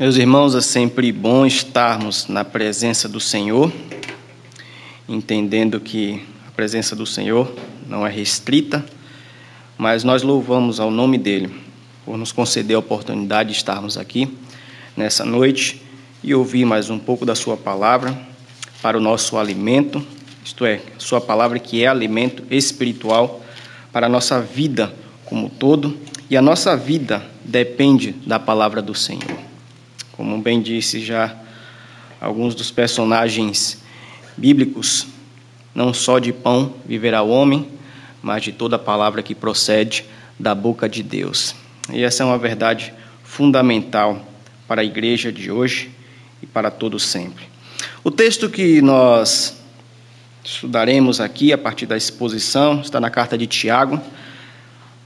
Meus irmãos, é sempre bom estarmos na presença do Senhor, entendendo que a presença do Senhor não é restrita, mas nós louvamos ao nome dele por nos conceder a oportunidade de estarmos aqui nessa noite e ouvir mais um pouco da sua palavra para o nosso alimento, isto é, sua palavra que é alimento espiritual para a nossa vida como todo, e a nossa vida depende da palavra do Senhor. Como bem disse já alguns dos personagens bíblicos, não só de pão viverá o homem, mas de toda palavra que procede da boca de Deus. E essa é uma verdade fundamental para a igreja de hoje e para todo sempre. O texto que nós estudaremos aqui a partir da exposição está na carta de Tiago,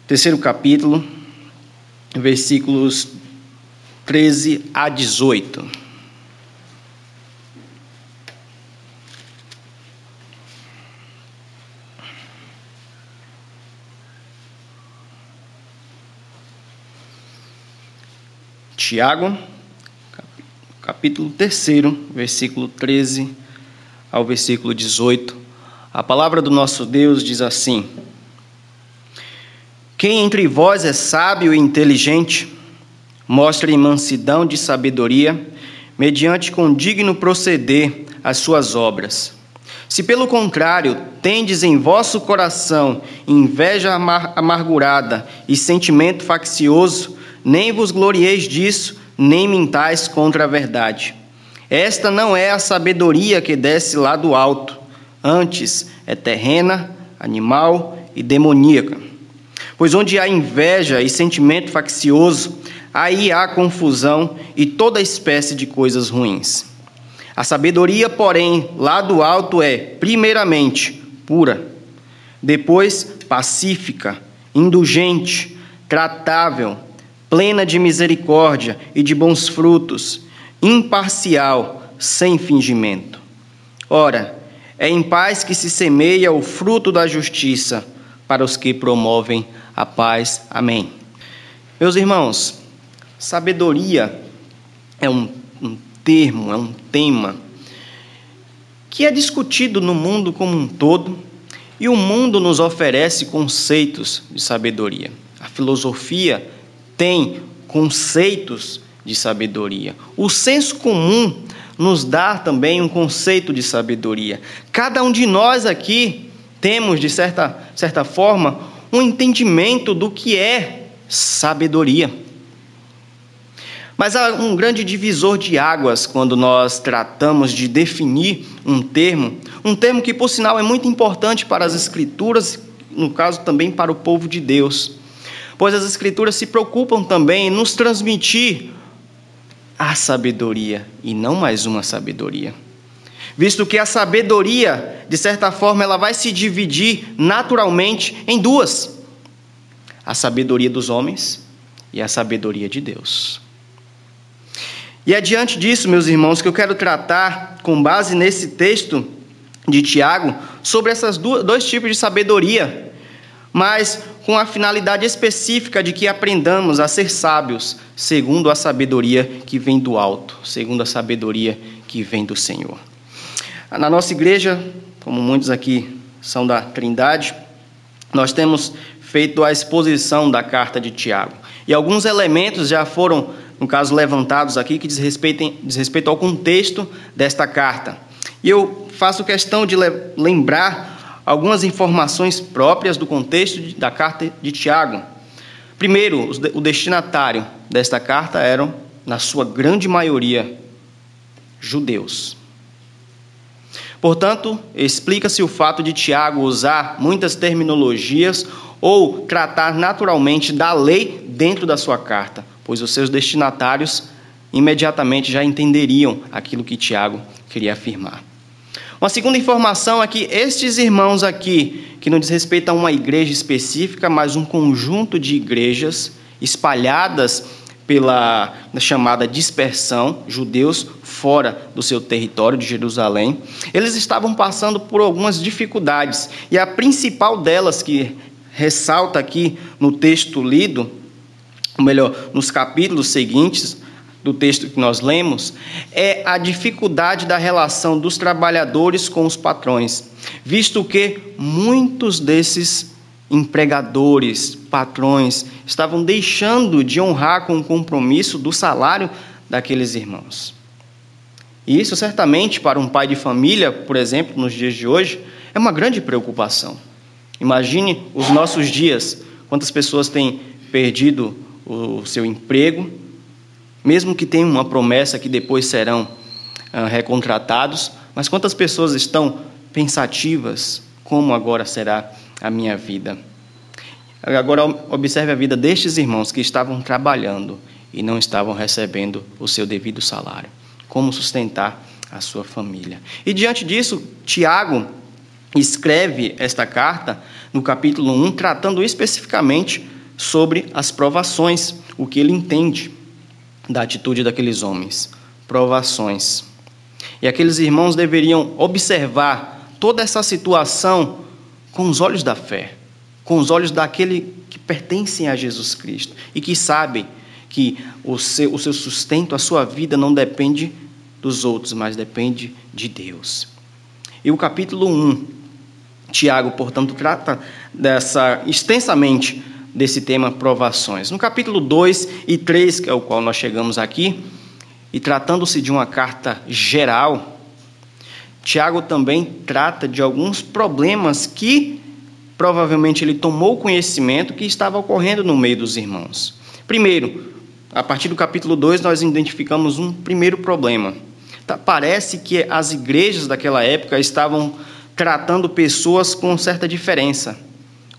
terceiro capítulo, versículos 13 a 18. Tiago, capítulo 3, versículo 13 ao versículo 18. A palavra do nosso Deus diz assim: Quem entre vós é sábio e inteligente, Mostre mansidão de sabedoria, mediante com digno proceder as suas obras. Se pelo contrário tendes em vosso coração inveja amargurada e sentimento faccioso, nem vos glorieis disso, nem mintais contra a verdade. Esta não é a sabedoria que desce lá do alto, antes é terrena, animal e demoníaca. Pois onde há inveja e sentimento faccioso, aí há confusão e toda espécie de coisas ruins. A sabedoria, porém, lá do alto é, primeiramente, pura, depois, pacífica, indulgente, tratável, plena de misericórdia e de bons frutos, imparcial, sem fingimento. Ora, é em paz que se semeia o fruto da justiça para os que promovem a paz. Amém. Meus irmãos, Sabedoria é um, um termo, é um tema que é discutido no mundo como um todo e o mundo nos oferece conceitos de sabedoria. A filosofia tem conceitos de sabedoria. O senso comum nos dá também um conceito de sabedoria. Cada um de nós aqui temos, de certa, certa forma, um entendimento do que é sabedoria. Mas há um grande divisor de águas quando nós tratamos de definir um termo, um termo que, por sinal, é muito importante para as Escrituras, no caso também para o povo de Deus, pois as Escrituras se preocupam também em nos transmitir a sabedoria e não mais uma sabedoria. Visto que a sabedoria, de certa forma, ela vai se dividir naturalmente em duas: a sabedoria dos homens e a sabedoria de Deus. E é diante disso, meus irmãos, que eu quero tratar, com base nesse texto de Tiago, sobre esses dois tipos de sabedoria, mas com a finalidade específica de que aprendamos a ser sábios, segundo a sabedoria que vem do alto, segundo a sabedoria que vem do Senhor. Na nossa igreja, como muitos aqui são da Trindade, nós temos feito a exposição da carta de Tiago. E alguns elementos já foram no caso, levantados aqui, que diz respeito ao contexto desta carta. E eu faço questão de lembrar algumas informações próprias do contexto da carta de Tiago. Primeiro, o destinatário desta carta eram, na sua grande maioria, judeus. Portanto, explica-se o fato de Tiago usar muitas terminologias ou tratar naturalmente da lei dentro da sua carta pois os seus destinatários imediatamente já entenderiam aquilo que Tiago queria afirmar. Uma segunda informação é que estes irmãos aqui, que não diz respeito a uma igreja específica, mas um conjunto de igrejas espalhadas pela chamada dispersão, judeus fora do seu território de Jerusalém, eles estavam passando por algumas dificuldades, e a principal delas que ressalta aqui no texto lido ou melhor, nos capítulos seguintes, do texto que nós lemos é a dificuldade da relação dos trabalhadores com os patrões, visto que muitos desses empregadores, patrões, estavam deixando de honrar com o compromisso do salário daqueles irmãos. E isso certamente para um pai de família, por exemplo, nos dias de hoje, é uma grande preocupação. Imagine os nossos dias, quantas pessoas têm perdido o seu emprego, mesmo que tenham uma promessa que depois serão ah, recontratados, mas quantas pessoas estão pensativas como agora será a minha vida? Agora observe a vida destes irmãos que estavam trabalhando e não estavam recebendo o seu devido salário. Como sustentar a sua família? E diante disso, Tiago escreve esta carta no capítulo 1, tratando especificamente sobre as provações, o que ele entende da atitude daqueles homens. Provações. E aqueles irmãos deveriam observar toda essa situação com os olhos da fé, com os olhos daquele que pertencem a Jesus Cristo e que sabem que o seu, o seu sustento, a sua vida não depende dos outros, mas depende de Deus. E o capítulo 1, Tiago, portanto, trata dessa extensamente desse tema provações. No capítulo 2 e 3, que é o qual nós chegamos aqui, e tratando-se de uma carta geral, Tiago também trata de alguns problemas que provavelmente ele tomou conhecimento que estava ocorrendo no meio dos irmãos. Primeiro, a partir do capítulo 2, nós identificamos um primeiro problema. Tá, parece que as igrejas daquela época estavam tratando pessoas com certa diferença.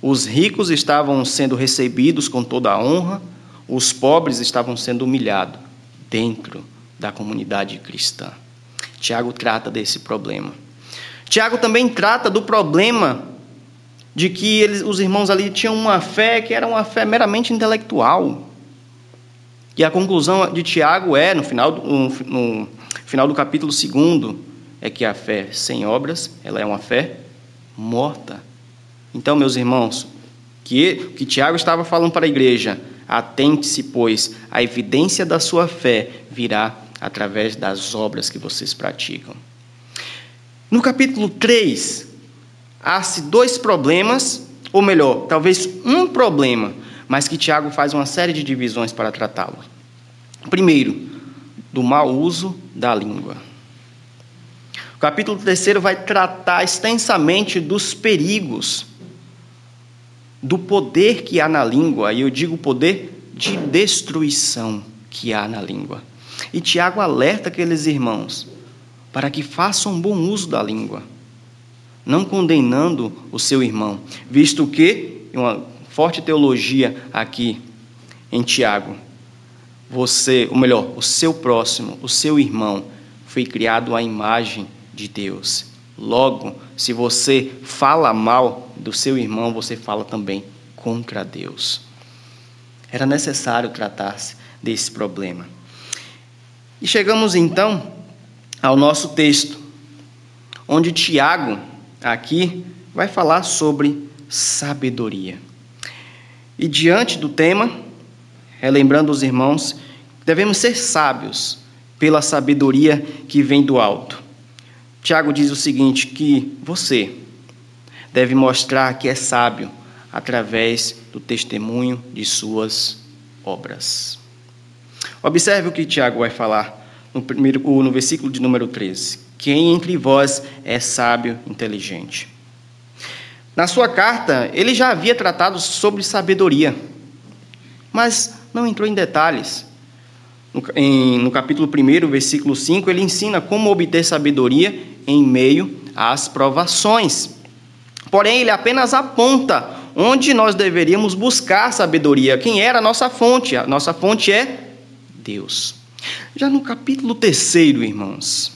Os ricos estavam sendo recebidos com toda a honra, os pobres estavam sendo humilhados dentro da comunidade cristã. Tiago trata desse problema. Tiago também trata do problema de que eles, os irmãos ali tinham uma fé que era uma fé meramente intelectual. E a conclusão de Tiago é, no final, no, no final do capítulo 2, é que a fé sem obras, ela é uma fé morta. Então, meus irmãos, que que Tiago estava falando para a igreja, atente-se, pois a evidência da sua fé virá através das obras que vocês praticam. No capítulo 3, há-se dois problemas, ou melhor, talvez um problema, mas que Tiago faz uma série de divisões para tratá-lo. Primeiro, do mau uso da língua. O capítulo 3 vai tratar extensamente dos perigos, do poder que há na língua, e eu digo poder de destruição que há na língua. E Tiago alerta aqueles irmãos para que façam bom uso da língua não condenando o seu irmão, visto que, uma forte teologia aqui em Tiago, você, ou melhor, o seu próximo, o seu irmão, foi criado à imagem de Deus. Logo, se você fala mal do seu irmão, você fala também contra Deus. Era necessário tratar-se desse problema. E chegamos então ao nosso texto, onde Tiago aqui vai falar sobre sabedoria. E diante do tema, relembrando os irmãos, devemos ser sábios pela sabedoria que vem do alto. Tiago diz o seguinte: que você deve mostrar que é sábio através do testemunho de suas obras. Observe o que Tiago vai falar no, primeiro, no versículo de número 13. Quem entre vós é sábio, inteligente? Na sua carta, ele já havia tratado sobre sabedoria, mas não entrou em detalhes. No, em, no capítulo 1, versículo 5, ele ensina como obter sabedoria em meio às provações. Porém, ele apenas aponta onde nós deveríamos buscar sabedoria. Quem era a nossa fonte? A nossa fonte é Deus. Já no capítulo 3, irmãos,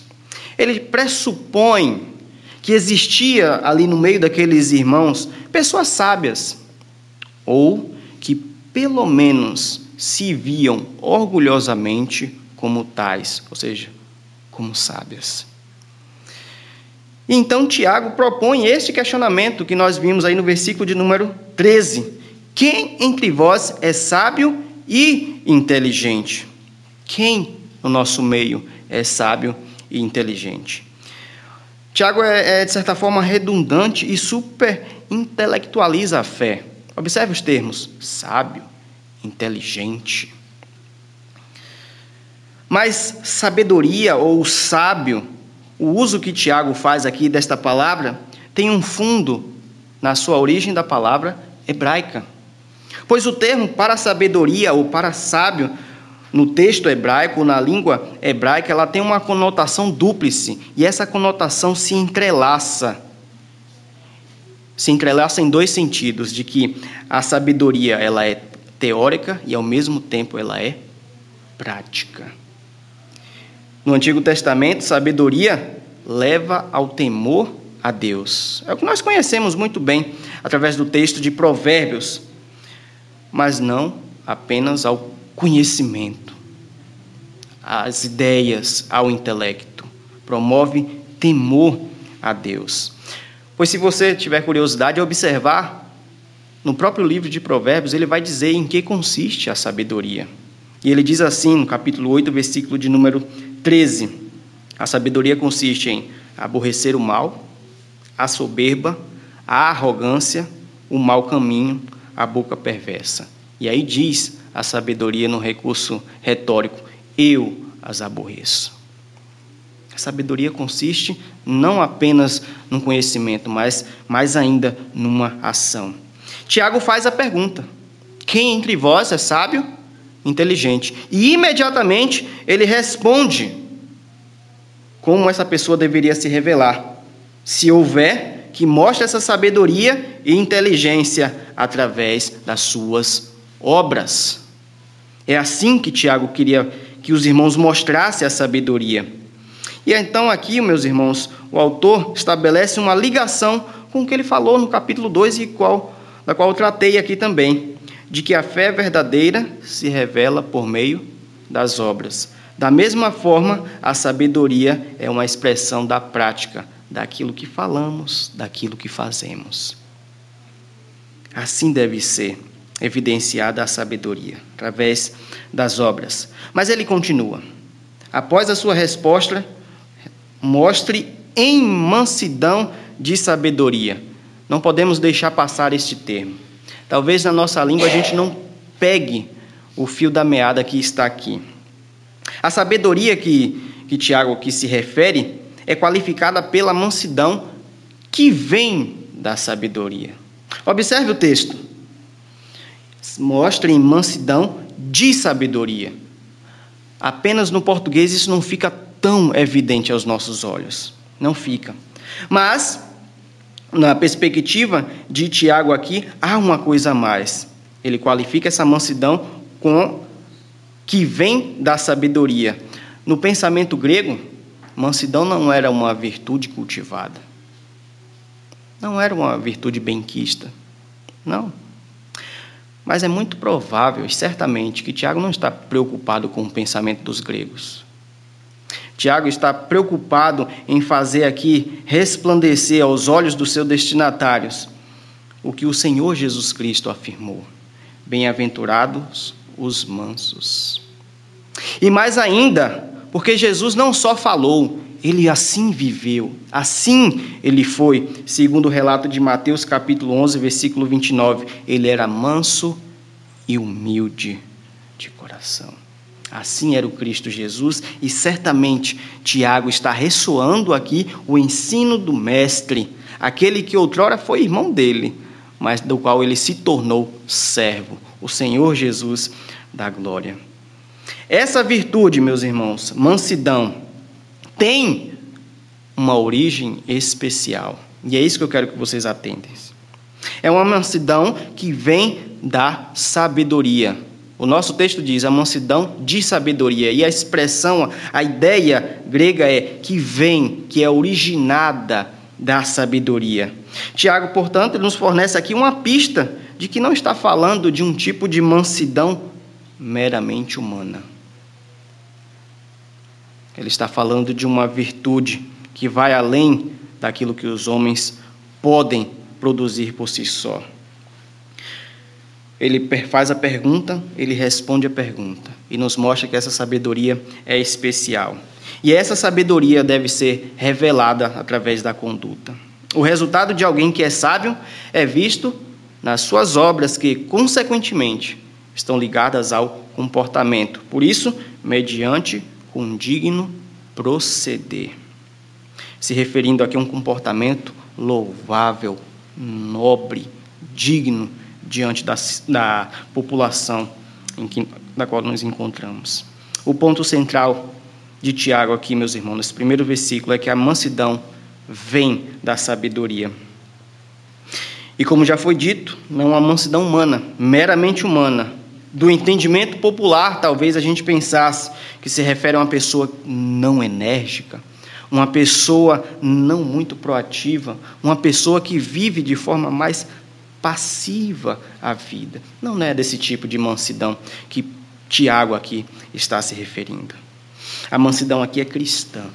ele pressupõe que existia ali no meio daqueles irmãos pessoas sábias, ou que pelo menos se viam orgulhosamente como tais, ou seja, como sábias. Então Tiago propõe este questionamento que nós vimos aí no versículo de número 13: Quem entre vós é sábio e inteligente? Quem no nosso meio é sábio e inteligente. Tiago é, é, de certa forma, redundante e super intelectualiza a fé. Observe os termos: sábio, inteligente. Mas sabedoria ou sábio, o uso que Tiago faz aqui desta palavra, tem um fundo na sua origem da palavra hebraica. Pois o termo para sabedoria ou para sábio no texto hebraico, na língua hebraica, ela tem uma conotação dúplice, e essa conotação se entrelaça. Se entrelaça em dois sentidos, de que a sabedoria ela é teórica e ao mesmo tempo ela é prática. No Antigo Testamento, sabedoria leva ao temor a Deus. É o que nós conhecemos muito bem através do texto de Provérbios, mas não apenas ao conhecimento, às ideias, ao intelecto. Promove temor a Deus. Pois se você tiver curiosidade de observar, no próprio livro de Provérbios, ele vai dizer em que consiste a sabedoria. E ele diz assim, no capítulo 8, versículo de número 13: A sabedoria consiste em aborrecer o mal, a soberba, a arrogância, o mau caminho, a boca perversa. E aí diz a sabedoria no recurso retórico: eu as aborreço. A sabedoria consiste não apenas no conhecimento, mas mais ainda numa ação. Tiago faz a pergunta: quem entre vós é sábio? Inteligente. E imediatamente ele responde como essa pessoa deveria se revelar. Se houver, que mostre essa sabedoria e inteligência através das suas obras. É assim que Tiago queria que os irmãos mostrassem a sabedoria. E então, aqui, meus irmãos, o autor estabelece uma ligação com o que ele falou no capítulo 2, e qual, da qual eu tratei aqui também, de que a fé verdadeira se revela por meio das obras. Da mesma forma, a sabedoria é uma expressão da prática, daquilo que falamos, daquilo que fazemos. Assim deve ser evidenciada a sabedoria, através das obras. Mas ele continua. Após a sua resposta, mostre em mansidão de sabedoria. Não podemos deixar passar este termo. Talvez na nossa língua a gente não pegue o fio da meada que está aqui. A sabedoria que, que Tiago aqui se refere é qualificada pela mansidão que vem da sabedoria. Observe o texto mostrem mansidão de sabedoria. Apenas no português isso não fica tão evidente aos nossos olhos. Não fica. Mas, na perspectiva de Tiago aqui, há uma coisa a mais. Ele qualifica essa mansidão com que vem da sabedoria. No pensamento grego, mansidão não era uma virtude cultivada. Não era uma virtude benquista. Não. Mas é muito provável, certamente, que Tiago não está preocupado com o pensamento dos gregos. Tiago está preocupado em fazer aqui resplandecer aos olhos dos seus destinatários o que o Senhor Jesus Cristo afirmou: Bem-aventurados os mansos. E mais ainda, porque Jesus não só falou, ele assim viveu, assim ele foi, segundo o relato de Mateus capítulo 11, versículo 29. Ele era manso e humilde de coração. Assim era o Cristo Jesus, e certamente Tiago está ressoando aqui o ensino do Mestre, aquele que outrora foi irmão dele, mas do qual ele se tornou servo, o Senhor Jesus da glória. Essa virtude, meus irmãos, mansidão, tem uma origem especial. E é isso que eu quero que vocês atentem. É uma mansidão que vem da sabedoria. O nosso texto diz a mansidão de sabedoria. E a expressão, a ideia grega é que vem, que é originada da sabedoria. Tiago, portanto, ele nos fornece aqui uma pista de que não está falando de um tipo de mansidão meramente humana. Ele está falando de uma virtude que vai além daquilo que os homens podem produzir por si só. Ele faz a pergunta, ele responde a pergunta e nos mostra que essa sabedoria é especial. E essa sabedoria deve ser revelada através da conduta. O resultado de alguém que é sábio é visto nas suas obras, que, consequentemente, estão ligadas ao comportamento. Por isso, mediante condigno proceder. Se referindo aqui a um comportamento louvável, nobre, digno diante da, da população em que, na qual nos encontramos. O ponto central de Tiago aqui, meus irmãos, nesse primeiro versículo, é que a mansidão vem da sabedoria. E como já foi dito, não é uma mansidão humana, meramente humana. Do entendimento popular, talvez a gente pensasse que se refere a uma pessoa não enérgica, uma pessoa não muito proativa, uma pessoa que vive de forma mais passiva a vida. Não é desse tipo de mansidão que Tiago aqui está se referindo. A mansidão aqui é cristã,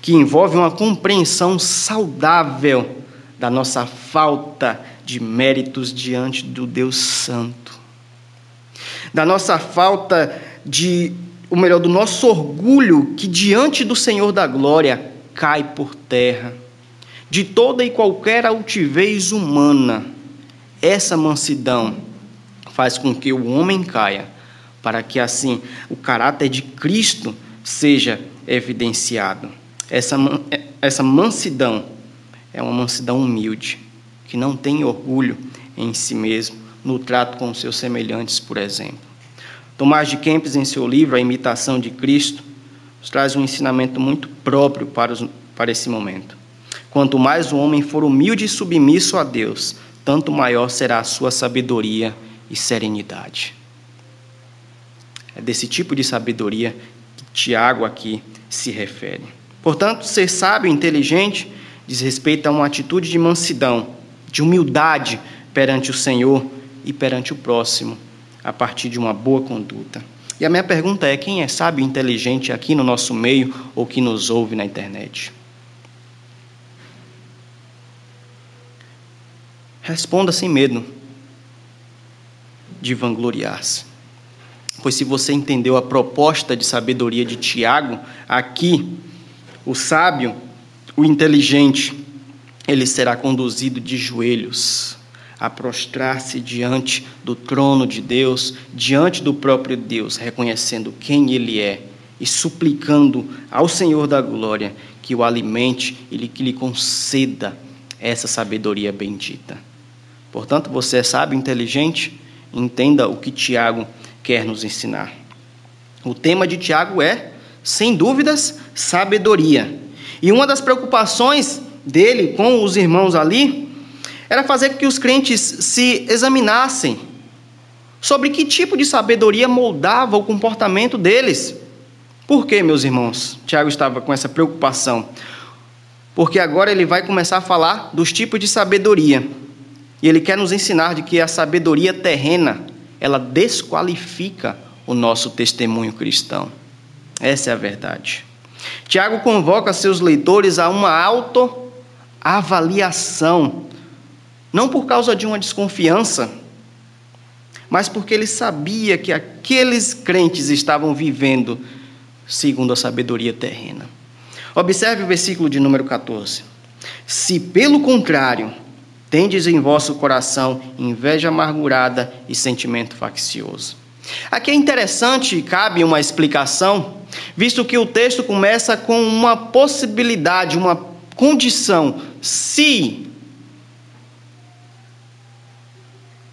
que envolve uma compreensão saudável da nossa falta de méritos diante do Deus Santo, da nossa falta de, o melhor, do nosso orgulho que diante do Senhor da glória cai por terra de toda e qualquer altivez humana. Essa mansidão faz com que o homem caia, para que assim o caráter de Cristo seja evidenciado. Essa, essa mansidão é uma mansidão humilde, que não tem orgulho em si mesmo, no trato com seus semelhantes, por exemplo. Tomás de Kempis, em seu livro A Imitação de Cristo, nos traz um ensinamento muito próprio para, os, para esse momento. Quanto mais o homem for humilde e submisso a Deus, tanto maior será a sua sabedoria e serenidade. É desse tipo de sabedoria que Tiago aqui se refere. Portanto, ser sábio e inteligente diz respeito a uma atitude de mansidão, de humildade perante o Senhor e perante o próximo, a partir de uma boa conduta. E a minha pergunta é: quem é sábio e inteligente aqui no nosso meio ou que nos ouve na internet? Responda sem medo de vangloriar-se. Pois se você entendeu a proposta de sabedoria de Tiago, aqui, o sábio, o inteligente, ele será conduzido de joelhos a prostrar-se diante do trono de Deus, diante do próprio Deus, reconhecendo quem ele é e suplicando ao Senhor da glória que o alimente e que lhe conceda essa sabedoria bendita. Portanto, você é sábio, inteligente, entenda o que Tiago quer nos ensinar. O tema de Tiago é, sem dúvidas, sabedoria. E uma das preocupações dele com os irmãos ali era fazer que os crentes se examinassem sobre que tipo de sabedoria moldava o comportamento deles. Por que, meus irmãos? Tiago estava com essa preocupação. Porque agora ele vai começar a falar dos tipos de sabedoria. E ele quer nos ensinar de que a sabedoria terrena, ela desqualifica o nosso testemunho cristão. Essa é a verdade. Tiago convoca seus leitores a uma autoavaliação, não por causa de uma desconfiança, mas porque ele sabia que aqueles crentes estavam vivendo segundo a sabedoria terrena. Observe o versículo de número 14. Se pelo contrário tendes em vosso coração inveja amargurada e sentimento faccioso. Aqui é interessante e cabe uma explicação, visto que o texto começa com uma possibilidade, uma condição. Se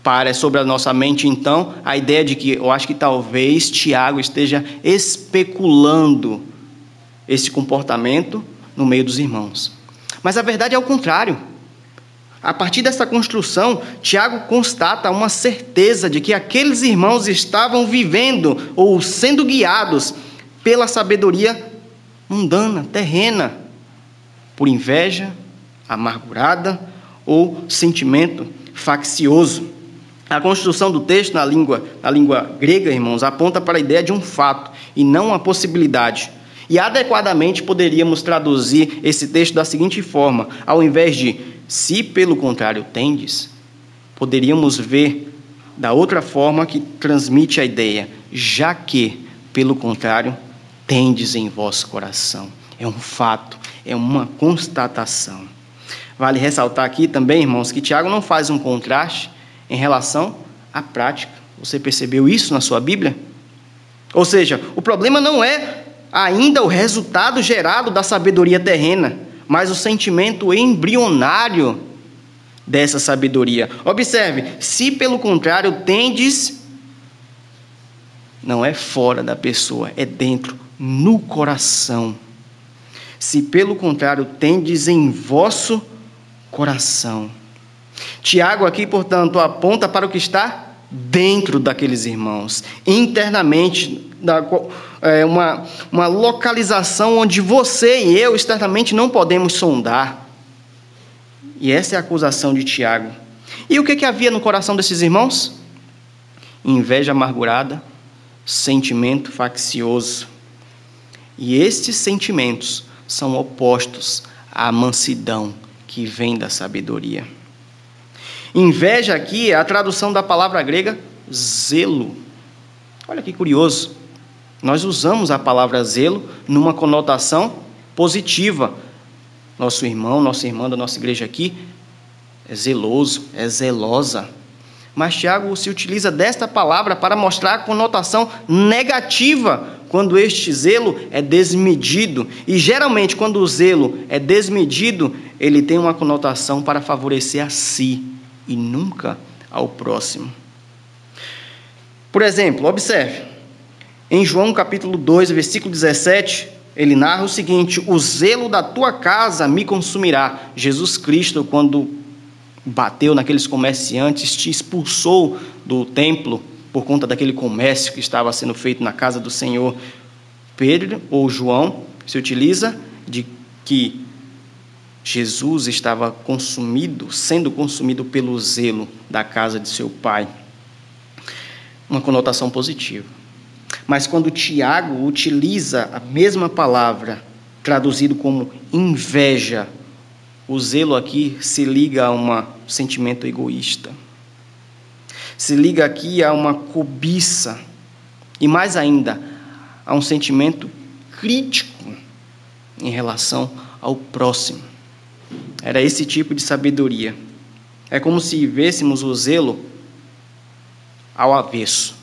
para sobre a nossa mente, então, a ideia de que eu acho que talvez Tiago esteja especulando esse comportamento no meio dos irmãos. Mas a verdade é o contrário. A partir dessa construção, Tiago constata uma certeza de que aqueles irmãos estavam vivendo ou sendo guiados pela sabedoria mundana, terrena, por inveja amargurada ou sentimento faccioso. A construção do texto na língua, na língua grega, irmãos, aponta para a ideia de um fato e não uma possibilidade. E adequadamente poderíamos traduzir esse texto da seguinte forma: ao invés de se, pelo contrário, tendes, poderíamos ver da outra forma que transmite a ideia, já que, pelo contrário, tendes em vosso coração. É um fato, é uma constatação. Vale ressaltar aqui também, irmãos, que Tiago não faz um contraste em relação à prática. Você percebeu isso na sua Bíblia? Ou seja, o problema não é ainda o resultado gerado da sabedoria terrena, mas o sentimento embrionário dessa sabedoria. Observe, se pelo contrário tendes, não é fora da pessoa, é dentro, no coração. Se pelo contrário tendes em vosso coração. Tiago aqui, portanto, aponta para o que está dentro daqueles irmãos, internamente, é, uma, uma localização onde você e eu externamente não podemos sondar. E essa é a acusação de Tiago. E o que, que havia no coração desses irmãos? Inveja amargurada, sentimento faccioso. E estes sentimentos são opostos à mansidão que vem da sabedoria. Inveja aqui é a tradução da palavra grega zelo. Olha que curioso. Nós usamos a palavra zelo numa conotação positiva. Nosso irmão, nossa irmã da nossa igreja aqui é zeloso, é zelosa. Mas Tiago se utiliza desta palavra para mostrar a conotação negativa quando este zelo é desmedido. E geralmente, quando o zelo é desmedido, ele tem uma conotação para favorecer a si e nunca ao próximo. Por exemplo, observe, em João capítulo 2, versículo 17, ele narra o seguinte: O zelo da tua casa me consumirá. Jesus Cristo, quando bateu naqueles comerciantes, te expulsou do templo por conta daquele comércio que estava sendo feito na casa do Senhor. Pedro ou João se utiliza de que Jesus estava consumido, sendo consumido pelo zelo da casa de seu pai. Uma conotação positiva. Mas quando Tiago utiliza a mesma palavra, traduzido como inveja, o zelo aqui se liga a um sentimento egoísta. Se liga aqui a uma cobiça. E mais ainda, a um sentimento crítico em relação ao próximo. Era esse tipo de sabedoria. É como se vêssemos o zelo ao avesso.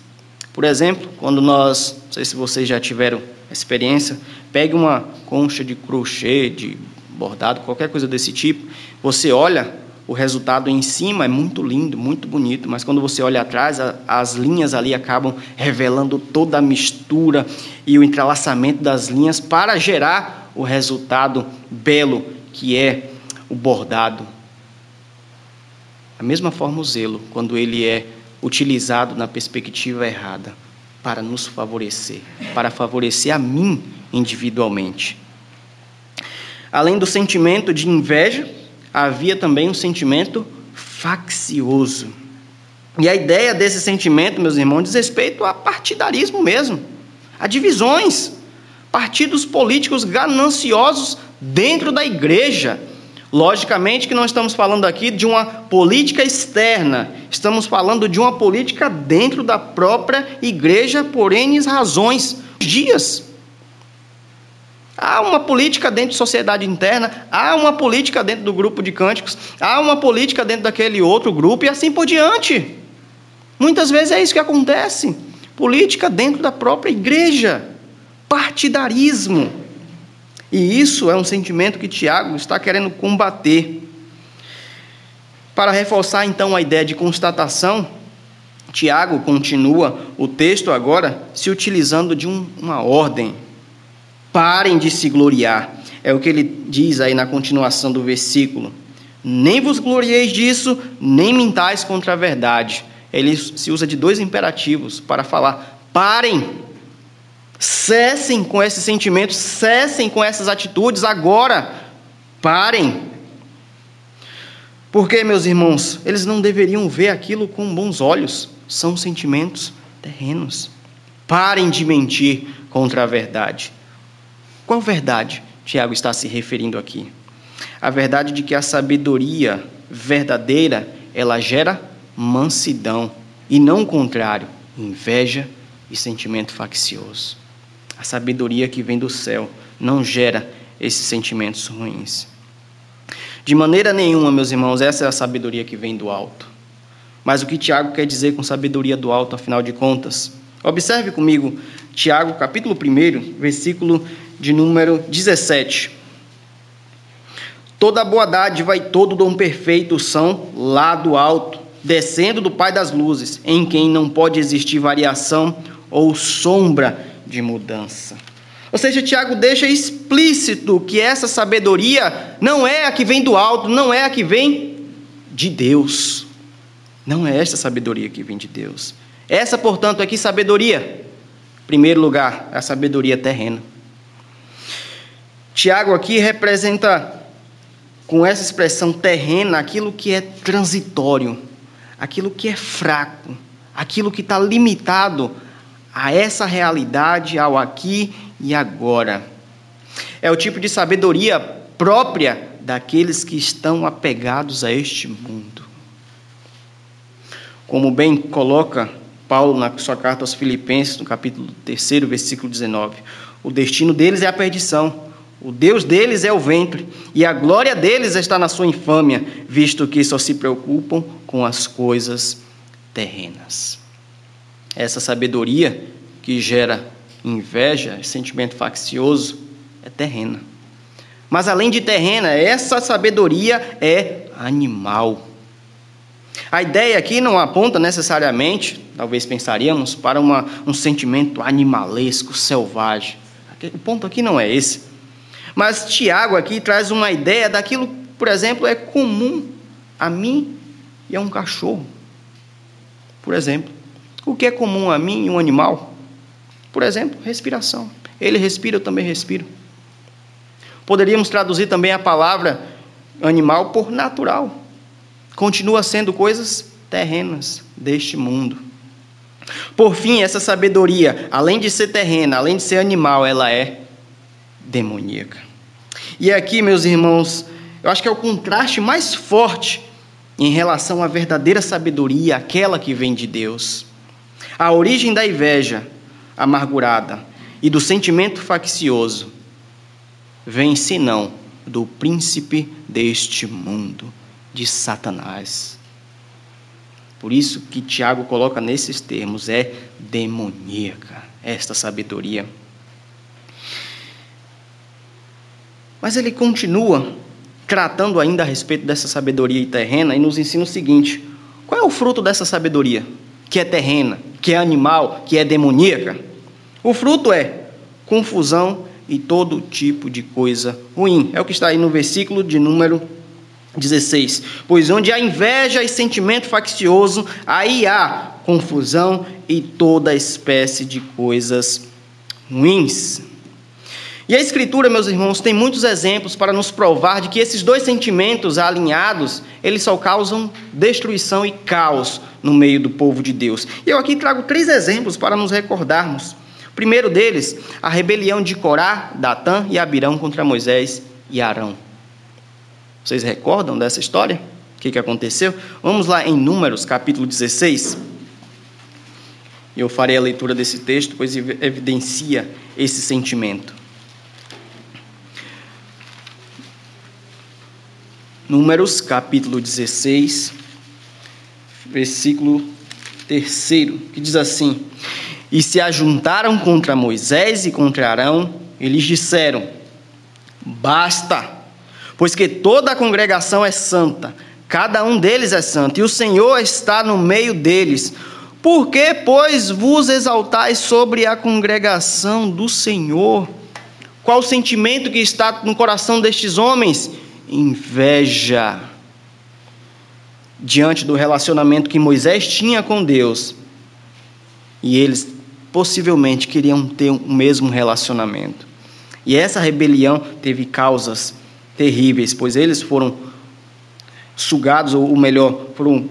Por exemplo, quando nós, não sei se vocês já tiveram experiência, pegue uma concha de crochê, de bordado, qualquer coisa desse tipo, você olha o resultado em cima é muito lindo, muito bonito, mas quando você olha atrás, as linhas ali acabam revelando toda a mistura e o entrelaçamento das linhas para gerar o resultado belo que é o bordado. Da mesma forma, o zelo, quando ele é utilizado na perspectiva errada, para nos favorecer, para favorecer a mim individualmente. Além do sentimento de inveja, havia também um sentimento faccioso. E a ideia desse sentimento, meus irmãos, diz respeito a partidarismo mesmo, a divisões, partidos políticos gananciosos dentro da igreja Logicamente que não estamos falando aqui de uma política externa, estamos falando de uma política dentro da própria igreja por N razões. Dias. Há uma política dentro de sociedade interna, há uma política dentro do grupo de cânticos, há uma política dentro daquele outro grupo e assim por diante. Muitas vezes é isso que acontece. Política dentro da própria igreja. Partidarismo. E isso é um sentimento que Tiago está querendo combater. Para reforçar então a ideia de constatação, Tiago continua o texto agora se utilizando de um, uma ordem. Parem de se gloriar. É o que ele diz aí na continuação do versículo. Nem vos glorieis disso, nem mintais contra a verdade. Ele se usa de dois imperativos para falar: parem Cessem com esses sentimentos, cessem com essas atitudes agora. Parem. Porque, meus irmãos, eles não deveriam ver aquilo com bons olhos. São sentimentos terrenos. Parem de mentir contra a verdade. Qual verdade Tiago está se referindo aqui? A verdade de que a sabedoria verdadeira, ela gera mansidão, e não o contrário, inveja e sentimento faccioso. A sabedoria que vem do céu não gera esses sentimentos ruins. De maneira nenhuma, meus irmãos, essa é a sabedoria que vem do alto. Mas o que Tiago quer dizer com sabedoria do alto, afinal de contas? Observe comigo Tiago, capítulo 1, versículo de número 17. Toda boa dádiva e todo dom perfeito são lá do alto, descendo do Pai das luzes, em quem não pode existir variação ou sombra de mudança. Ou seja, Tiago deixa explícito que essa sabedoria não é a que vem do alto, não é a que vem de Deus. Não é essa sabedoria que vem de Deus. Essa, portanto, é que sabedoria? Em primeiro lugar, a sabedoria terrena. Tiago aqui representa, com essa expressão terrena, aquilo que é transitório, aquilo que é fraco, aquilo que está limitado a essa realidade, ao aqui e agora. É o tipo de sabedoria própria daqueles que estão apegados a este mundo. Como bem coloca Paulo na sua carta aos Filipenses, no capítulo 3, versículo 19: o destino deles é a perdição, o Deus deles é o ventre, e a glória deles está na sua infâmia, visto que só se preocupam com as coisas terrenas. Essa sabedoria que gera inveja, sentimento faccioso, é terrena. Mas além de terrena, essa sabedoria é animal. A ideia aqui não aponta necessariamente, talvez pensaríamos, para uma, um sentimento animalesco, selvagem. O ponto aqui não é esse. Mas Tiago aqui traz uma ideia daquilo, por exemplo, é comum a mim e a um cachorro. Por exemplo, o que é comum a mim e um animal? Por exemplo, respiração. Ele respira, eu também respiro. Poderíamos traduzir também a palavra animal por natural. Continua sendo coisas terrenas deste mundo. Por fim, essa sabedoria, além de ser terrena, além de ser animal, ela é demoníaca. E aqui, meus irmãos, eu acho que é o contraste mais forte em relação à verdadeira sabedoria, aquela que vem de Deus. A origem da inveja amargurada e do sentimento faccioso vem senão do príncipe deste mundo, de Satanás. Por isso que Tiago coloca nesses termos, é demoníaca esta sabedoria. Mas ele continua tratando ainda a respeito dessa sabedoria terrena e nos ensina o seguinte: qual é o fruto dessa sabedoria? Que é terrena, que é animal, que é demoníaca? O fruto é confusão e todo tipo de coisa ruim. É o que está aí no versículo de número 16. Pois onde há inveja e sentimento faccioso, aí há confusão e toda espécie de coisas ruins. E a Escritura, meus irmãos, tem muitos exemplos para nos provar de que esses dois sentimentos alinhados, eles só causam destruição e caos no meio do povo de Deus. E eu aqui trago três exemplos para nos recordarmos primeiro deles, a rebelião de Corá, Datã e Abirão contra Moisés e Arão. Vocês recordam dessa história? O que, que aconteceu? Vamos lá em Números, capítulo 16. Eu farei a leitura desse texto, pois evidencia esse sentimento. Números, capítulo 16, versículo 3, que diz assim: e se ajuntaram contra Moisés e contra Arão, eles disseram: Basta, pois que toda a congregação é santa, cada um deles é santo, e o Senhor está no meio deles. Por que, pois, vos exaltais sobre a congregação do Senhor? Qual o sentimento que está no coração destes homens? Inveja. Diante do relacionamento que Moisés tinha com Deus, e eles possivelmente queriam ter o mesmo relacionamento. E essa rebelião teve causas terríveis, pois eles foram sugados, ou melhor, foram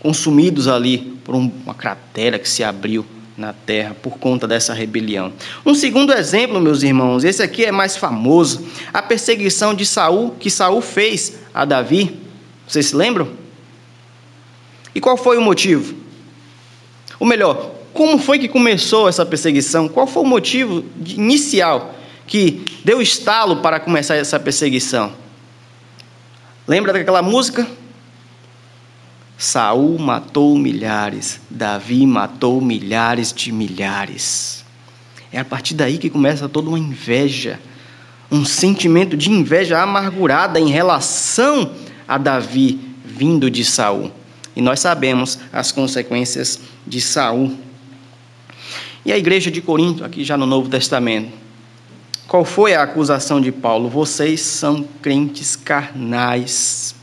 consumidos ali por uma cratera que se abriu na terra por conta dessa rebelião. Um segundo exemplo, meus irmãos, esse aqui é mais famoso, a perseguição de Saul que Saul fez a Davi. Vocês se lembram? E qual foi o motivo? Ou melhor, como foi que começou essa perseguição? Qual foi o motivo inicial que deu estalo para começar essa perseguição? Lembra daquela música? Saul matou milhares, Davi matou milhares de milhares. É a partir daí que começa toda uma inveja, um sentimento de inveja amargurada em relação a Davi vindo de Saul. E nós sabemos as consequências de Saul. E a igreja de Corinto, aqui já no Novo Testamento, qual foi a acusação de Paulo? Vocês são crentes carnais.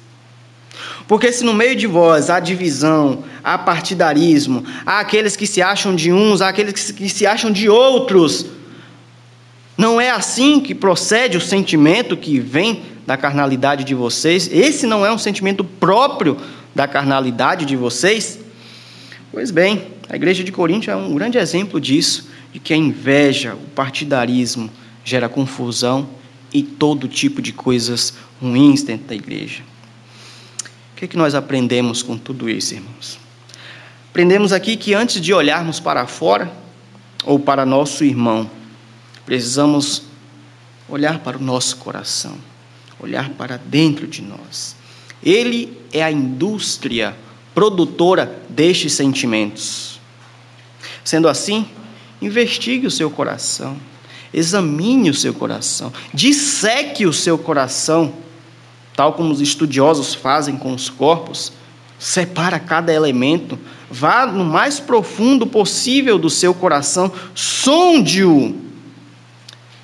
Porque se no meio de vós há divisão, há partidarismo, há aqueles que se acham de uns, há aqueles que se acham de outros, não é assim que procede o sentimento que vem da carnalidade de vocês? Esse não é um sentimento próprio da carnalidade de vocês? Pois bem, a igreja de Corinto é um grande exemplo disso, de que a inveja, o partidarismo gera confusão e todo tipo de coisas ruins dentro da igreja. Que, que nós aprendemos com tudo isso, irmãos? Aprendemos aqui que antes de olharmos para fora ou para nosso irmão, precisamos olhar para o nosso coração, olhar para dentro de nós. Ele é a indústria produtora destes sentimentos. Sendo assim, investigue o seu coração, examine o seu coração, disseque o seu coração, tal como os estudiosos fazem com os corpos, separa cada elemento, vá no mais profundo possível do seu coração, sonde-o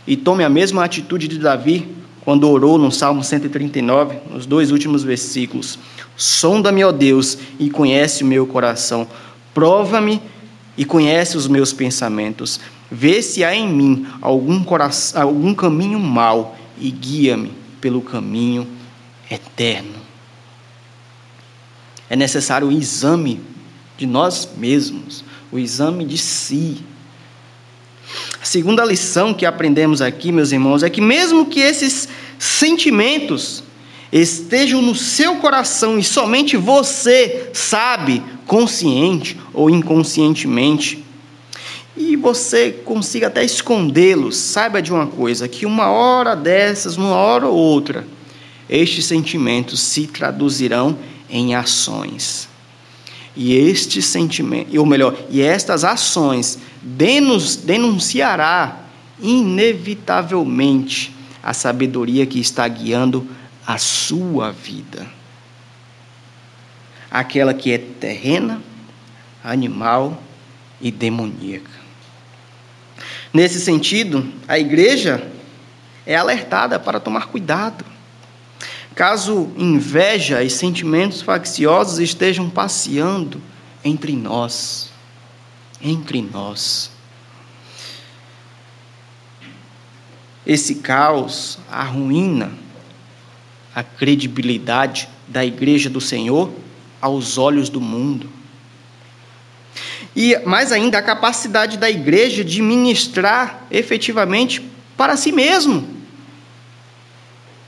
e tome a mesma atitude de Davi quando orou no Salmo 139, nos dois últimos versículos. Sonda-me, ó Deus, e conhece o meu coração. Prova-me e conhece os meus pensamentos. Vê se há em mim algum, coração, algum caminho mau e guia-me pelo caminho eterno. É necessário o exame de nós mesmos, o exame de si. A segunda lição que aprendemos aqui, meus irmãos, é que mesmo que esses sentimentos estejam no seu coração e somente você sabe, consciente ou inconscientemente, e você consiga até escondê-los, saiba de uma coisa: que uma hora dessas, uma hora ou outra, estes sentimentos se traduzirão em ações. E estes sentimentos, ou melhor, e estas ações denunciará inevitavelmente a sabedoria que está guiando a sua vida. Aquela que é terrena, animal e demoníaca. Nesse sentido, a igreja é alertada para tomar cuidado. Caso inveja e sentimentos facciosos estejam passeando entre nós, entre nós. Esse caos arruína a credibilidade da igreja do Senhor aos olhos do mundo. E mais ainda, a capacidade da igreja de ministrar efetivamente para si mesmo,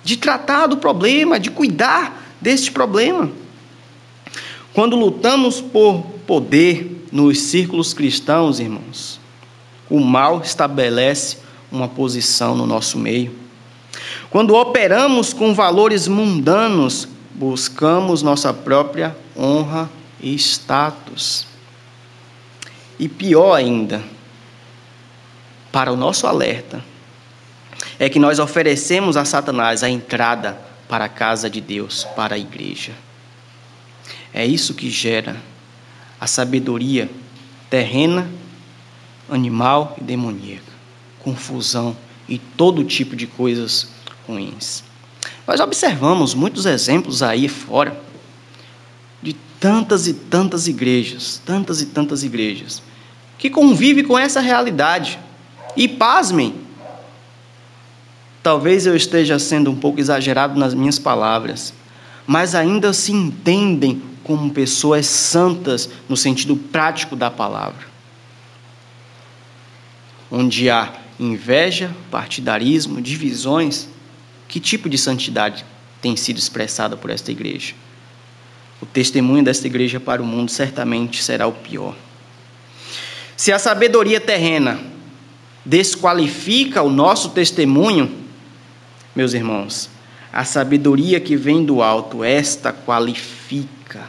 de tratar do problema, de cuidar deste problema. Quando lutamos por poder nos círculos cristãos, irmãos, o mal estabelece uma posição no nosso meio. Quando operamos com valores mundanos, buscamos nossa própria honra e status. E pior ainda, para o nosso alerta, é que nós oferecemos a Satanás a entrada para a casa de Deus, para a igreja. É isso que gera a sabedoria terrena, animal e demoníaca, confusão e todo tipo de coisas ruins. Nós observamos muitos exemplos aí fora de tantas e tantas igrejas, tantas e tantas igrejas, que convivem com essa realidade. E pasmem, talvez eu esteja sendo um pouco exagerado nas minhas palavras, mas ainda se entendem como pessoas santas no sentido prático da palavra. Onde há inveja, partidarismo, divisões, que tipo de santidade tem sido expressada por esta igreja? O testemunho desta igreja para o mundo certamente será o pior. Se a sabedoria terrena desqualifica o nosso testemunho, meus irmãos, a sabedoria que vem do alto, esta qualifica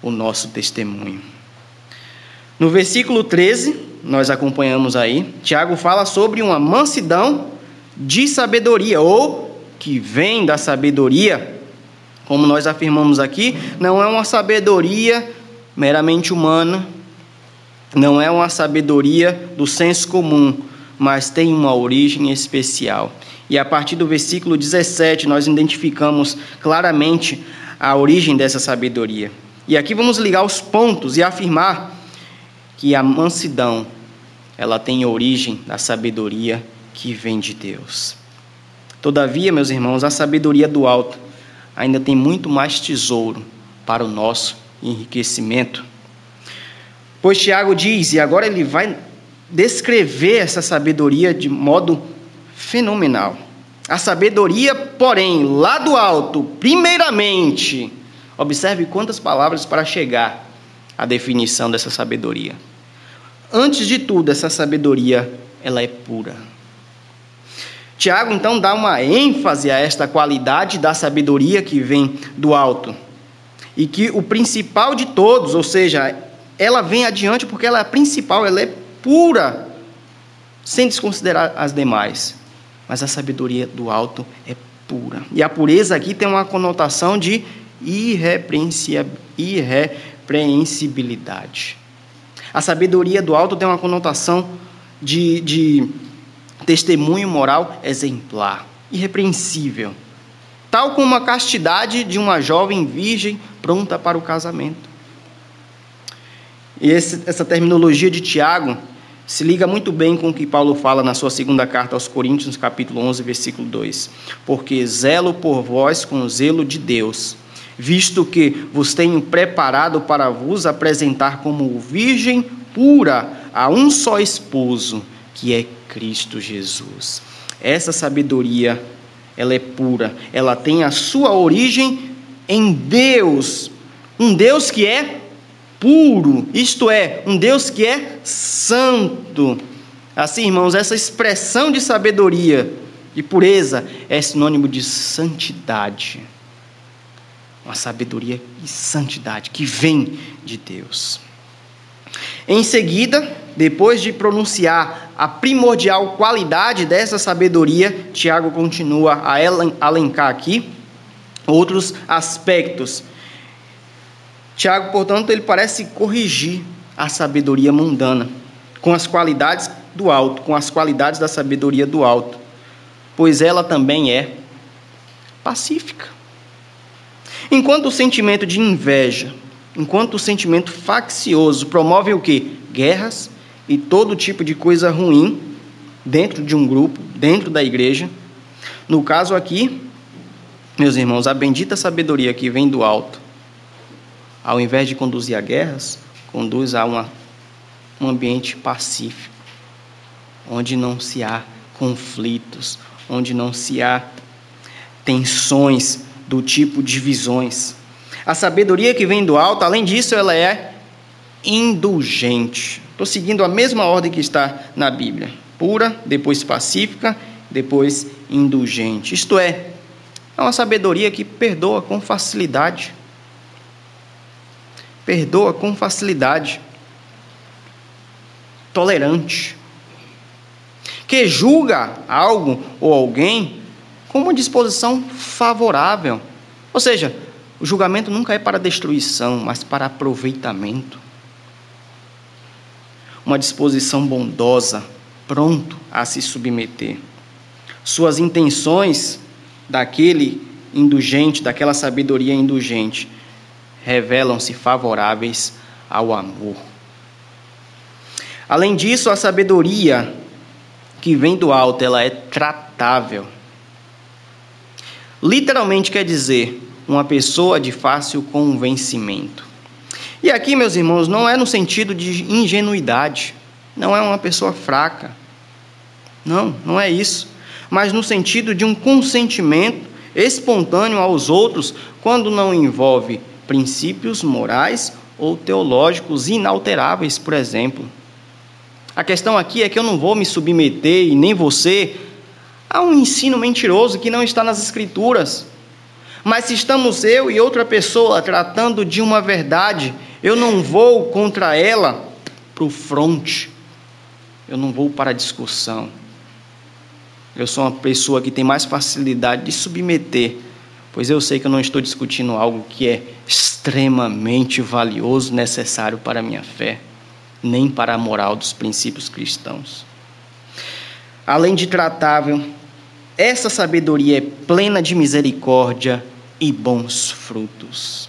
o nosso testemunho. No versículo 13, nós acompanhamos aí, Tiago fala sobre uma mansidão de sabedoria, ou que vem da sabedoria. Como nós afirmamos aqui, não é uma sabedoria meramente humana, não é uma sabedoria do senso comum, mas tem uma origem especial. E a partir do versículo 17, nós identificamos claramente a origem dessa sabedoria. E aqui vamos ligar os pontos e afirmar que a mansidão, ela tem origem da sabedoria que vem de Deus. Todavia, meus irmãos, a sabedoria do alto ainda tem muito mais tesouro para o nosso enriquecimento. Pois Tiago diz, e agora ele vai descrever essa sabedoria de modo fenomenal. A sabedoria, porém, lá do alto, primeiramente, observe quantas palavras para chegar à definição dessa sabedoria. Antes de tudo, essa sabedoria, ela é pura. Tiago então dá uma ênfase a esta qualidade da sabedoria que vem do alto. E que o principal de todos, ou seja, ela vem adiante porque ela é a principal, ela é pura, sem desconsiderar as demais. Mas a sabedoria do alto é pura. E a pureza aqui tem uma conotação de irrepreensibilidade. A sabedoria do alto tem uma conotação de, de testemunho moral exemplar, irrepreensível, tal como a castidade de uma jovem virgem pronta para o casamento. E esse, essa terminologia de Tiago se liga muito bem com o que Paulo fala na sua segunda carta aos Coríntios, capítulo 11, versículo 2. Porque zelo por vós com zelo de Deus, visto que vos tenho preparado para vos apresentar como virgem pura a um só esposo, que é Cristo Jesus. Essa sabedoria, ela é pura, ela tem a sua origem em Deus, um Deus que é puro, isto é, um Deus que é santo. Assim, irmãos, essa expressão de sabedoria e pureza é sinônimo de santidade. Uma sabedoria e santidade que vem de Deus. Em seguida, depois de pronunciar a primordial qualidade dessa sabedoria, Tiago continua a elencar aqui outros aspectos Tiago, portanto, ele parece corrigir a sabedoria mundana com as qualidades do alto, com as qualidades da sabedoria do alto, pois ela também é pacífica. Enquanto o sentimento de inveja, enquanto o sentimento faccioso promove o que? Guerras e todo tipo de coisa ruim dentro de um grupo, dentro da igreja. No caso aqui, meus irmãos, a bendita sabedoria que vem do alto ao invés de conduzir a guerras, conduz a uma, um ambiente pacífico, onde não se há conflitos, onde não se há tensões do tipo divisões. A sabedoria que vem do alto, além disso, ela é indulgente. Estou seguindo a mesma ordem que está na Bíblia: pura, depois pacífica, depois indulgente. Isto é, é uma sabedoria que perdoa com facilidade perdoa com facilidade, tolerante, que julga algo ou alguém com uma disposição favorável. Ou seja, o julgamento nunca é para destruição, mas para aproveitamento. Uma disposição bondosa, pronto a se submeter. Suas intenções daquele indulgente, daquela sabedoria indulgente, revelam-se favoráveis ao amor. Além disso, a sabedoria que vem do alto, ela é tratável. Literalmente quer dizer uma pessoa de fácil convencimento. E aqui, meus irmãos, não é no sentido de ingenuidade, não é uma pessoa fraca. Não, não é isso. Mas no sentido de um consentimento espontâneo aos outros, quando não envolve princípios morais ou teológicos inalteráveis, por exemplo. A questão aqui é que eu não vou me submeter, e nem você, a um ensino mentiroso que não está nas Escrituras. Mas se estamos eu e outra pessoa tratando de uma verdade, eu não vou contra ela para o fronte, eu não vou para a discussão. Eu sou uma pessoa que tem mais facilidade de submeter, pois eu sei que eu não estou discutindo algo que é extremamente valioso, necessário para a minha fé, nem para a moral dos princípios cristãos. Além de tratável, essa sabedoria é plena de misericórdia e bons frutos.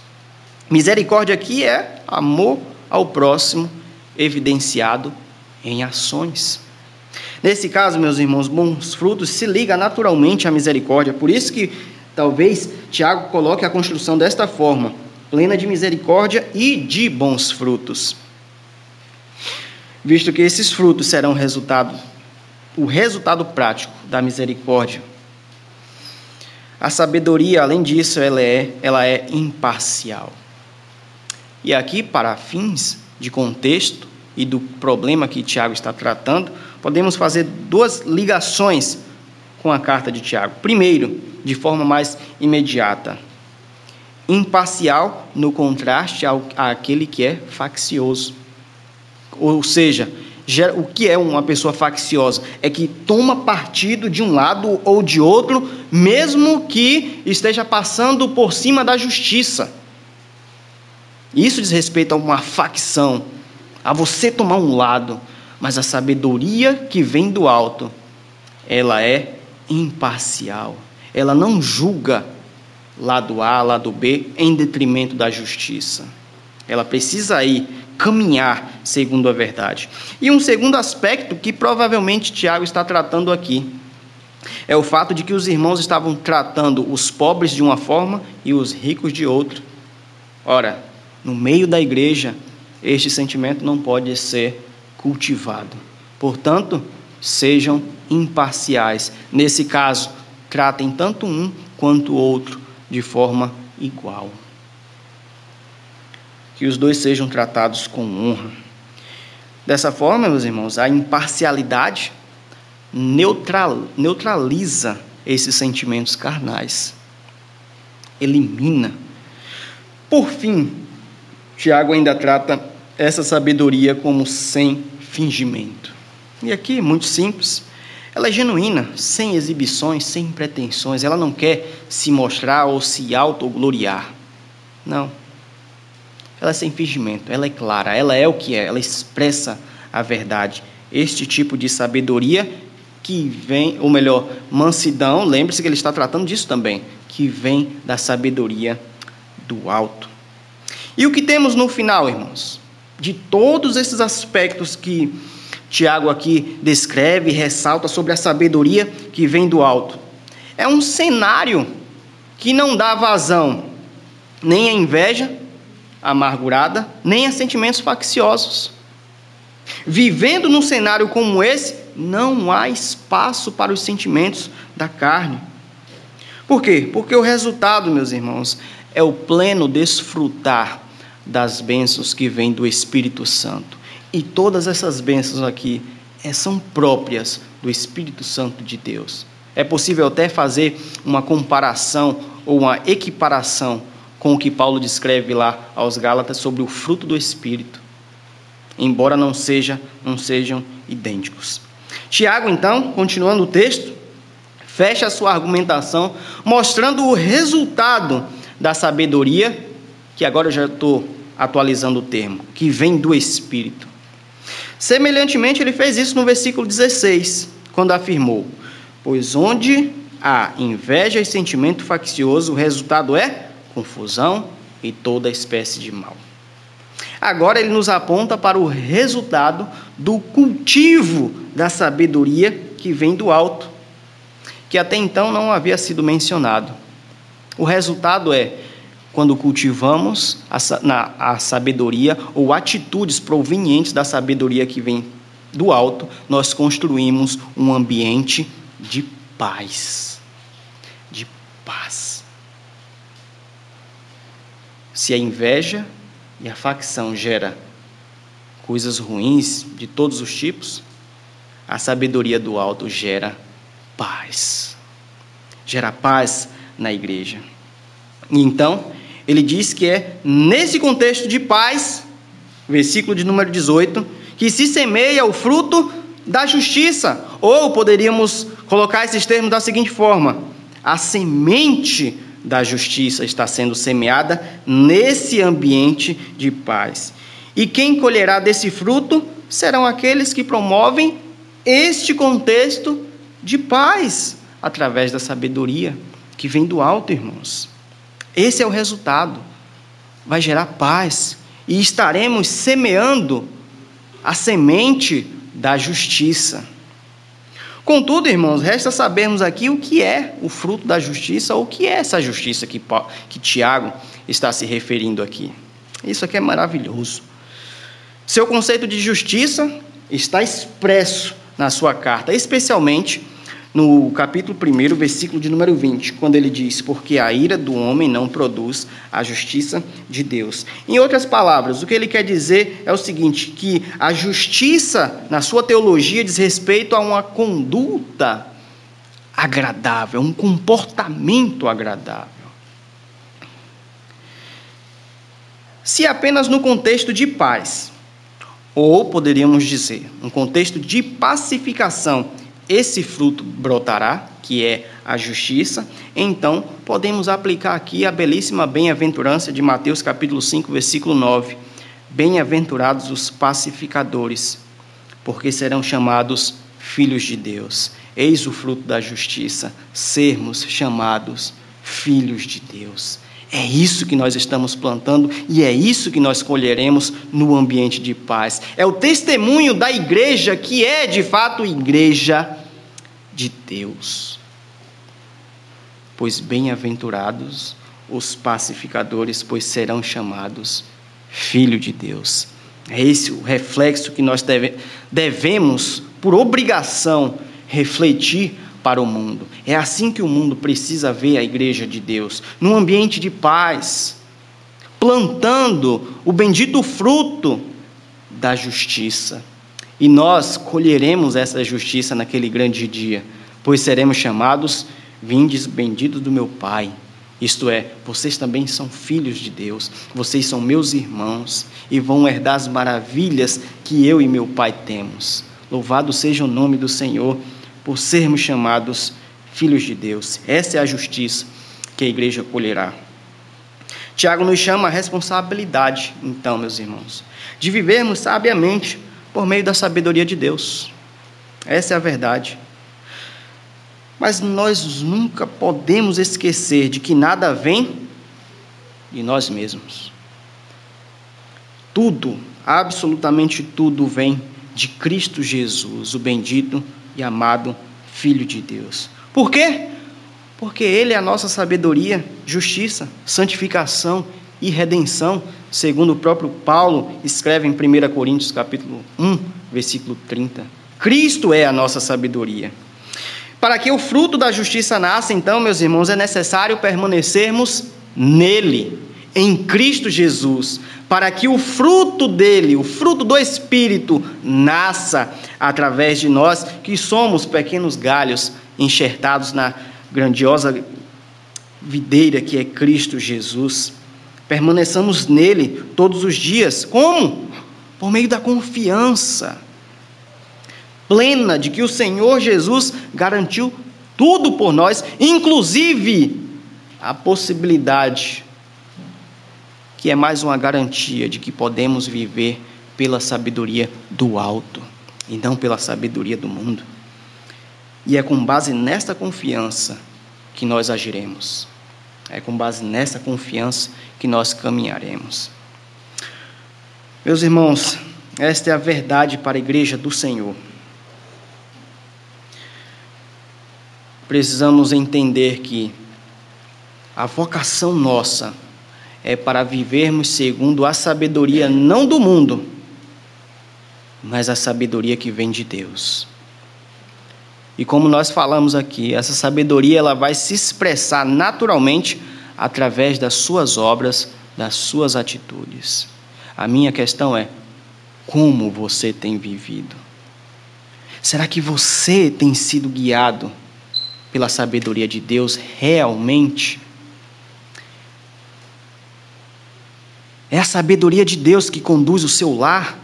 Misericórdia aqui é amor ao próximo evidenciado em ações. Nesse caso, meus irmãos, bons frutos se liga naturalmente à misericórdia. Por isso que talvez Tiago coloque a construção desta forma: plena de misericórdia e de bons frutos. Visto que esses frutos serão resultado o resultado prático da misericórdia. A sabedoria, além disso, ela é, ela é imparcial. E aqui, para fins de contexto e do problema que Tiago está tratando, podemos fazer duas ligações com a carta de Tiago. Primeiro, de forma mais imediata, imparcial no contraste ao, àquele que é faccioso. Ou seja, o que é uma pessoa facciosa? É que toma partido de um lado ou de outro, mesmo que esteja passando por cima da justiça. Isso diz respeito a uma facção, a você tomar um lado, mas a sabedoria que vem do alto, ela é imparcial. Ela não julga lado A, lado B em detrimento da justiça. Ela precisa ir caminhar segundo a verdade. E um segundo aspecto que provavelmente Tiago está tratando aqui é o fato de que os irmãos estavam tratando os pobres de uma forma e os ricos de outra. Ora, no meio da igreja, este sentimento não pode ser cultivado. Portanto, sejam imparciais. Nesse caso, tratem tanto um quanto o outro de forma igual. Que os dois sejam tratados com honra. Dessa forma, meus irmãos, a imparcialidade neutral, neutraliza esses sentimentos carnais, elimina. Por fim, Tiago ainda trata essa sabedoria como sem fingimento. E aqui, muito simples, ela é genuína, sem exibições, sem pretensões. Ela não quer se mostrar ou se autogloriar. Não. Ela é sem fingimento, ela é clara, ela é o que é, ela expressa a verdade. Este tipo de sabedoria que vem, ou melhor, mansidão, lembre-se que ele está tratando disso também, que vem da sabedoria do alto. E o que temos no final, irmãos? De todos esses aspectos que Tiago aqui descreve e ressalta sobre a sabedoria que vem do alto. É um cenário que não dá vazão nem a inveja amargurada, nem a sentimentos facciosos. Vivendo num cenário como esse, não há espaço para os sentimentos da carne. Por quê? Porque o resultado, meus irmãos, é o pleno desfrutar das bênçãos que vêm do Espírito Santo. E todas essas bênçãos aqui é, são próprias do Espírito Santo de Deus. É possível até fazer uma comparação ou uma equiparação com o que Paulo descreve lá aos Gálatas sobre o fruto do Espírito, embora não, seja, não sejam idênticos. Tiago, então, continuando o texto, fecha a sua argumentação mostrando o resultado da sabedoria, que agora eu já estou atualizando o termo, que vem do Espírito. Semelhantemente, ele fez isso no versículo 16, quando afirmou: Pois onde há inveja e sentimento faccioso, o resultado é confusão e toda espécie de mal. Agora ele nos aponta para o resultado do cultivo da sabedoria que vem do alto, que até então não havia sido mencionado. O resultado é quando cultivamos a, a sabedoria ou atitudes provenientes da sabedoria que vem do alto, nós construímos um ambiente de paz. De paz. Se a inveja e a facção gera coisas ruins de todos os tipos, a sabedoria do alto gera paz. Gera paz na igreja. E então, ele diz que é nesse contexto de paz, versículo de número 18, que se semeia o fruto da justiça. Ou poderíamos colocar esses termos da seguinte forma: a semente da justiça está sendo semeada nesse ambiente de paz. E quem colherá desse fruto serão aqueles que promovem este contexto de paz através da sabedoria que vem do alto, irmãos. Esse é o resultado. Vai gerar paz e estaremos semeando a semente da justiça. Contudo, irmãos, resta sabermos aqui o que é o fruto da justiça, ou o que é essa justiça que, que Tiago está se referindo aqui. Isso aqui é maravilhoso. Seu conceito de justiça está expresso na sua carta, especialmente no capítulo 1, versículo de número 20, quando ele diz: Porque a ira do homem não produz a justiça de Deus. Em outras palavras, o que ele quer dizer é o seguinte: que a justiça, na sua teologia, diz respeito a uma conduta agradável, um comportamento agradável. Se apenas no contexto de paz, ou poderíamos dizer, um contexto de pacificação esse fruto brotará, que é a justiça, então podemos aplicar aqui a belíssima bem-aventurança de Mateus capítulo 5, versículo 9. Bem-aventurados os pacificadores, porque serão chamados filhos de Deus. Eis o fruto da justiça, sermos chamados filhos de Deus. É isso que nós estamos plantando e é isso que nós colheremos no ambiente de paz. É o testemunho da igreja que é de fato igreja de Deus. Pois bem-aventurados os pacificadores, pois serão chamados filho de Deus. É esse o reflexo que nós deve, devemos, por obrigação, refletir para o mundo. É assim que o mundo precisa ver a igreja de Deus, num ambiente de paz, plantando o bendito fruto da justiça. E nós colheremos essa justiça naquele grande dia, pois seremos chamados vindes benditos do meu Pai. Isto é, vocês também são filhos de Deus, vocês são meus irmãos e vão herdar as maravilhas que eu e meu Pai temos. Louvado seja o nome do Senhor por sermos chamados filhos de Deus. Essa é a justiça que a igreja colherá. Tiago nos chama a responsabilidade, então, meus irmãos, de vivermos sabiamente por meio da sabedoria de Deus. Essa é a verdade. Mas nós nunca podemos esquecer de que nada vem de nós mesmos. Tudo, absolutamente tudo vem de Cristo Jesus, o bendito e amado Filho de Deus. Por quê? Porque Ele é a nossa sabedoria, justiça, santificação e redenção, segundo o próprio Paulo escreve em 1 Coríntios capítulo 1, versículo 30. Cristo é a nossa sabedoria. Para que o fruto da justiça nasça, então, meus irmãos, é necessário permanecermos nele, em Cristo Jesus, para que o fruto dele, o fruto do Espírito, nasça através de nós, que somos pequenos galhos enxertados na grandiosa videira que é Cristo Jesus permaneçamos nele todos os dias. Como? Por meio da confiança plena de que o Senhor Jesus garantiu tudo por nós, inclusive a possibilidade, que é mais uma garantia de que podemos viver pela sabedoria do alto e não pela sabedoria do mundo. E é com base nesta confiança que nós agiremos. É com base nessa confiança que nós caminharemos. Meus irmãos, esta é a verdade para a igreja do Senhor. Precisamos entender que a vocação nossa é para vivermos segundo a sabedoria não do mundo, mas a sabedoria que vem de Deus. E como nós falamos aqui, essa sabedoria ela vai se expressar naturalmente através das suas obras, das suas atitudes. A minha questão é: como você tem vivido? Será que você tem sido guiado pela sabedoria de Deus realmente? É a sabedoria de Deus que conduz o seu lar,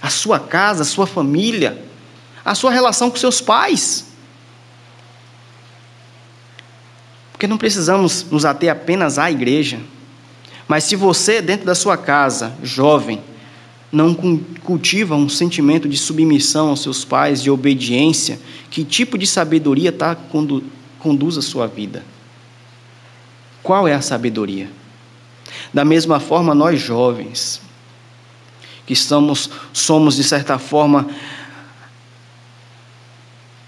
a sua casa, a sua família, a sua relação com seus pais. Porque não precisamos nos ater apenas à igreja. Mas se você, dentro da sua casa, jovem, não cultiva um sentimento de submissão aos seus pais, de obediência, que tipo de sabedoria tá, condu, conduz a sua vida? Qual é a sabedoria? Da mesma forma, nós jovens, que estamos, somos de certa forma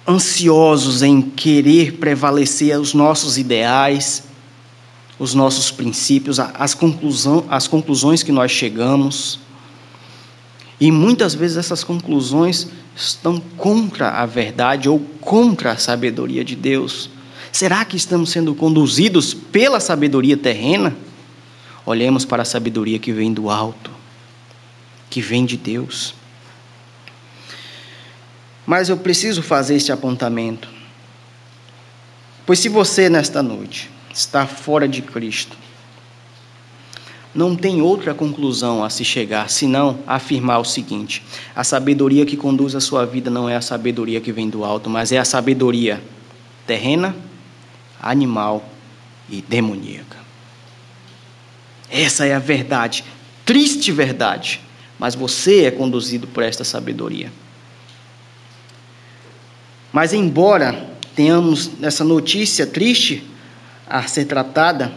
ansiosos em querer prevalecer os nossos ideais, os nossos princípios, as, conclusão, as conclusões que nós chegamos. E muitas vezes essas conclusões estão contra a verdade ou contra a sabedoria de Deus. Será que estamos sendo conduzidos pela sabedoria terrena? Olhemos para a sabedoria que vem do alto, que vem de Deus. Mas eu preciso fazer este apontamento. Pois se você nesta noite está fora de Cristo, não tem outra conclusão a se chegar senão afirmar o seguinte: a sabedoria que conduz a sua vida não é a sabedoria que vem do alto, mas é a sabedoria terrena, animal e demoníaca. Essa é a verdade, triste verdade, mas você é conduzido por esta sabedoria. Mas, embora tenhamos essa notícia triste a ser tratada,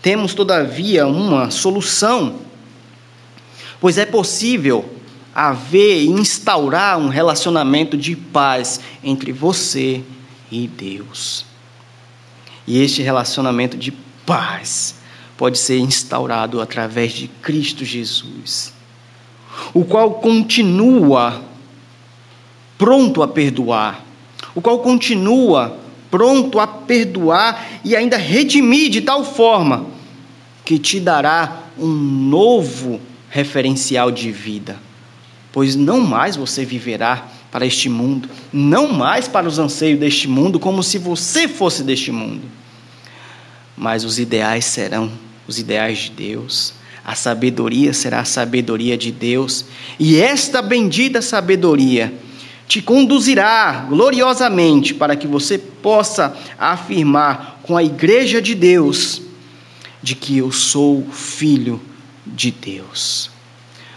temos todavia uma solução, pois é possível haver e instaurar um relacionamento de paz entre você e Deus. E este relacionamento de paz pode ser instaurado através de Cristo Jesus, o qual continua pronto a perdoar o qual continua pronto a perdoar e ainda redimir de tal forma que te dará um novo referencial de vida. Pois não mais você viverá para este mundo, não mais para os anseios deste mundo, como se você fosse deste mundo. Mas os ideais serão os ideais de Deus, a sabedoria será a sabedoria de Deus, e esta bendita sabedoria te conduzirá gloriosamente para que você possa afirmar com a igreja de Deus de que eu sou filho de Deus.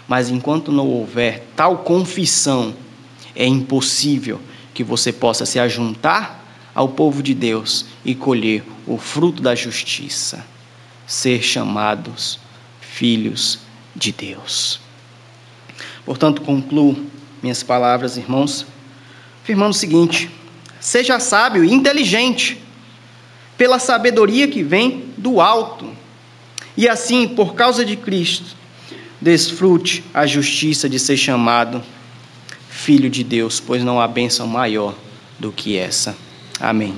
Mas enquanto não houver tal confissão, é impossível que você possa se ajuntar ao povo de Deus e colher o fruto da justiça, ser chamados filhos de Deus. Portanto, concluo minhas palavras, irmãos, afirmando o seguinte: seja sábio e inteligente, pela sabedoria que vem do alto, e assim, por causa de Cristo, desfrute a justiça de ser chamado filho de Deus, pois não há bênção maior do que essa. Amém.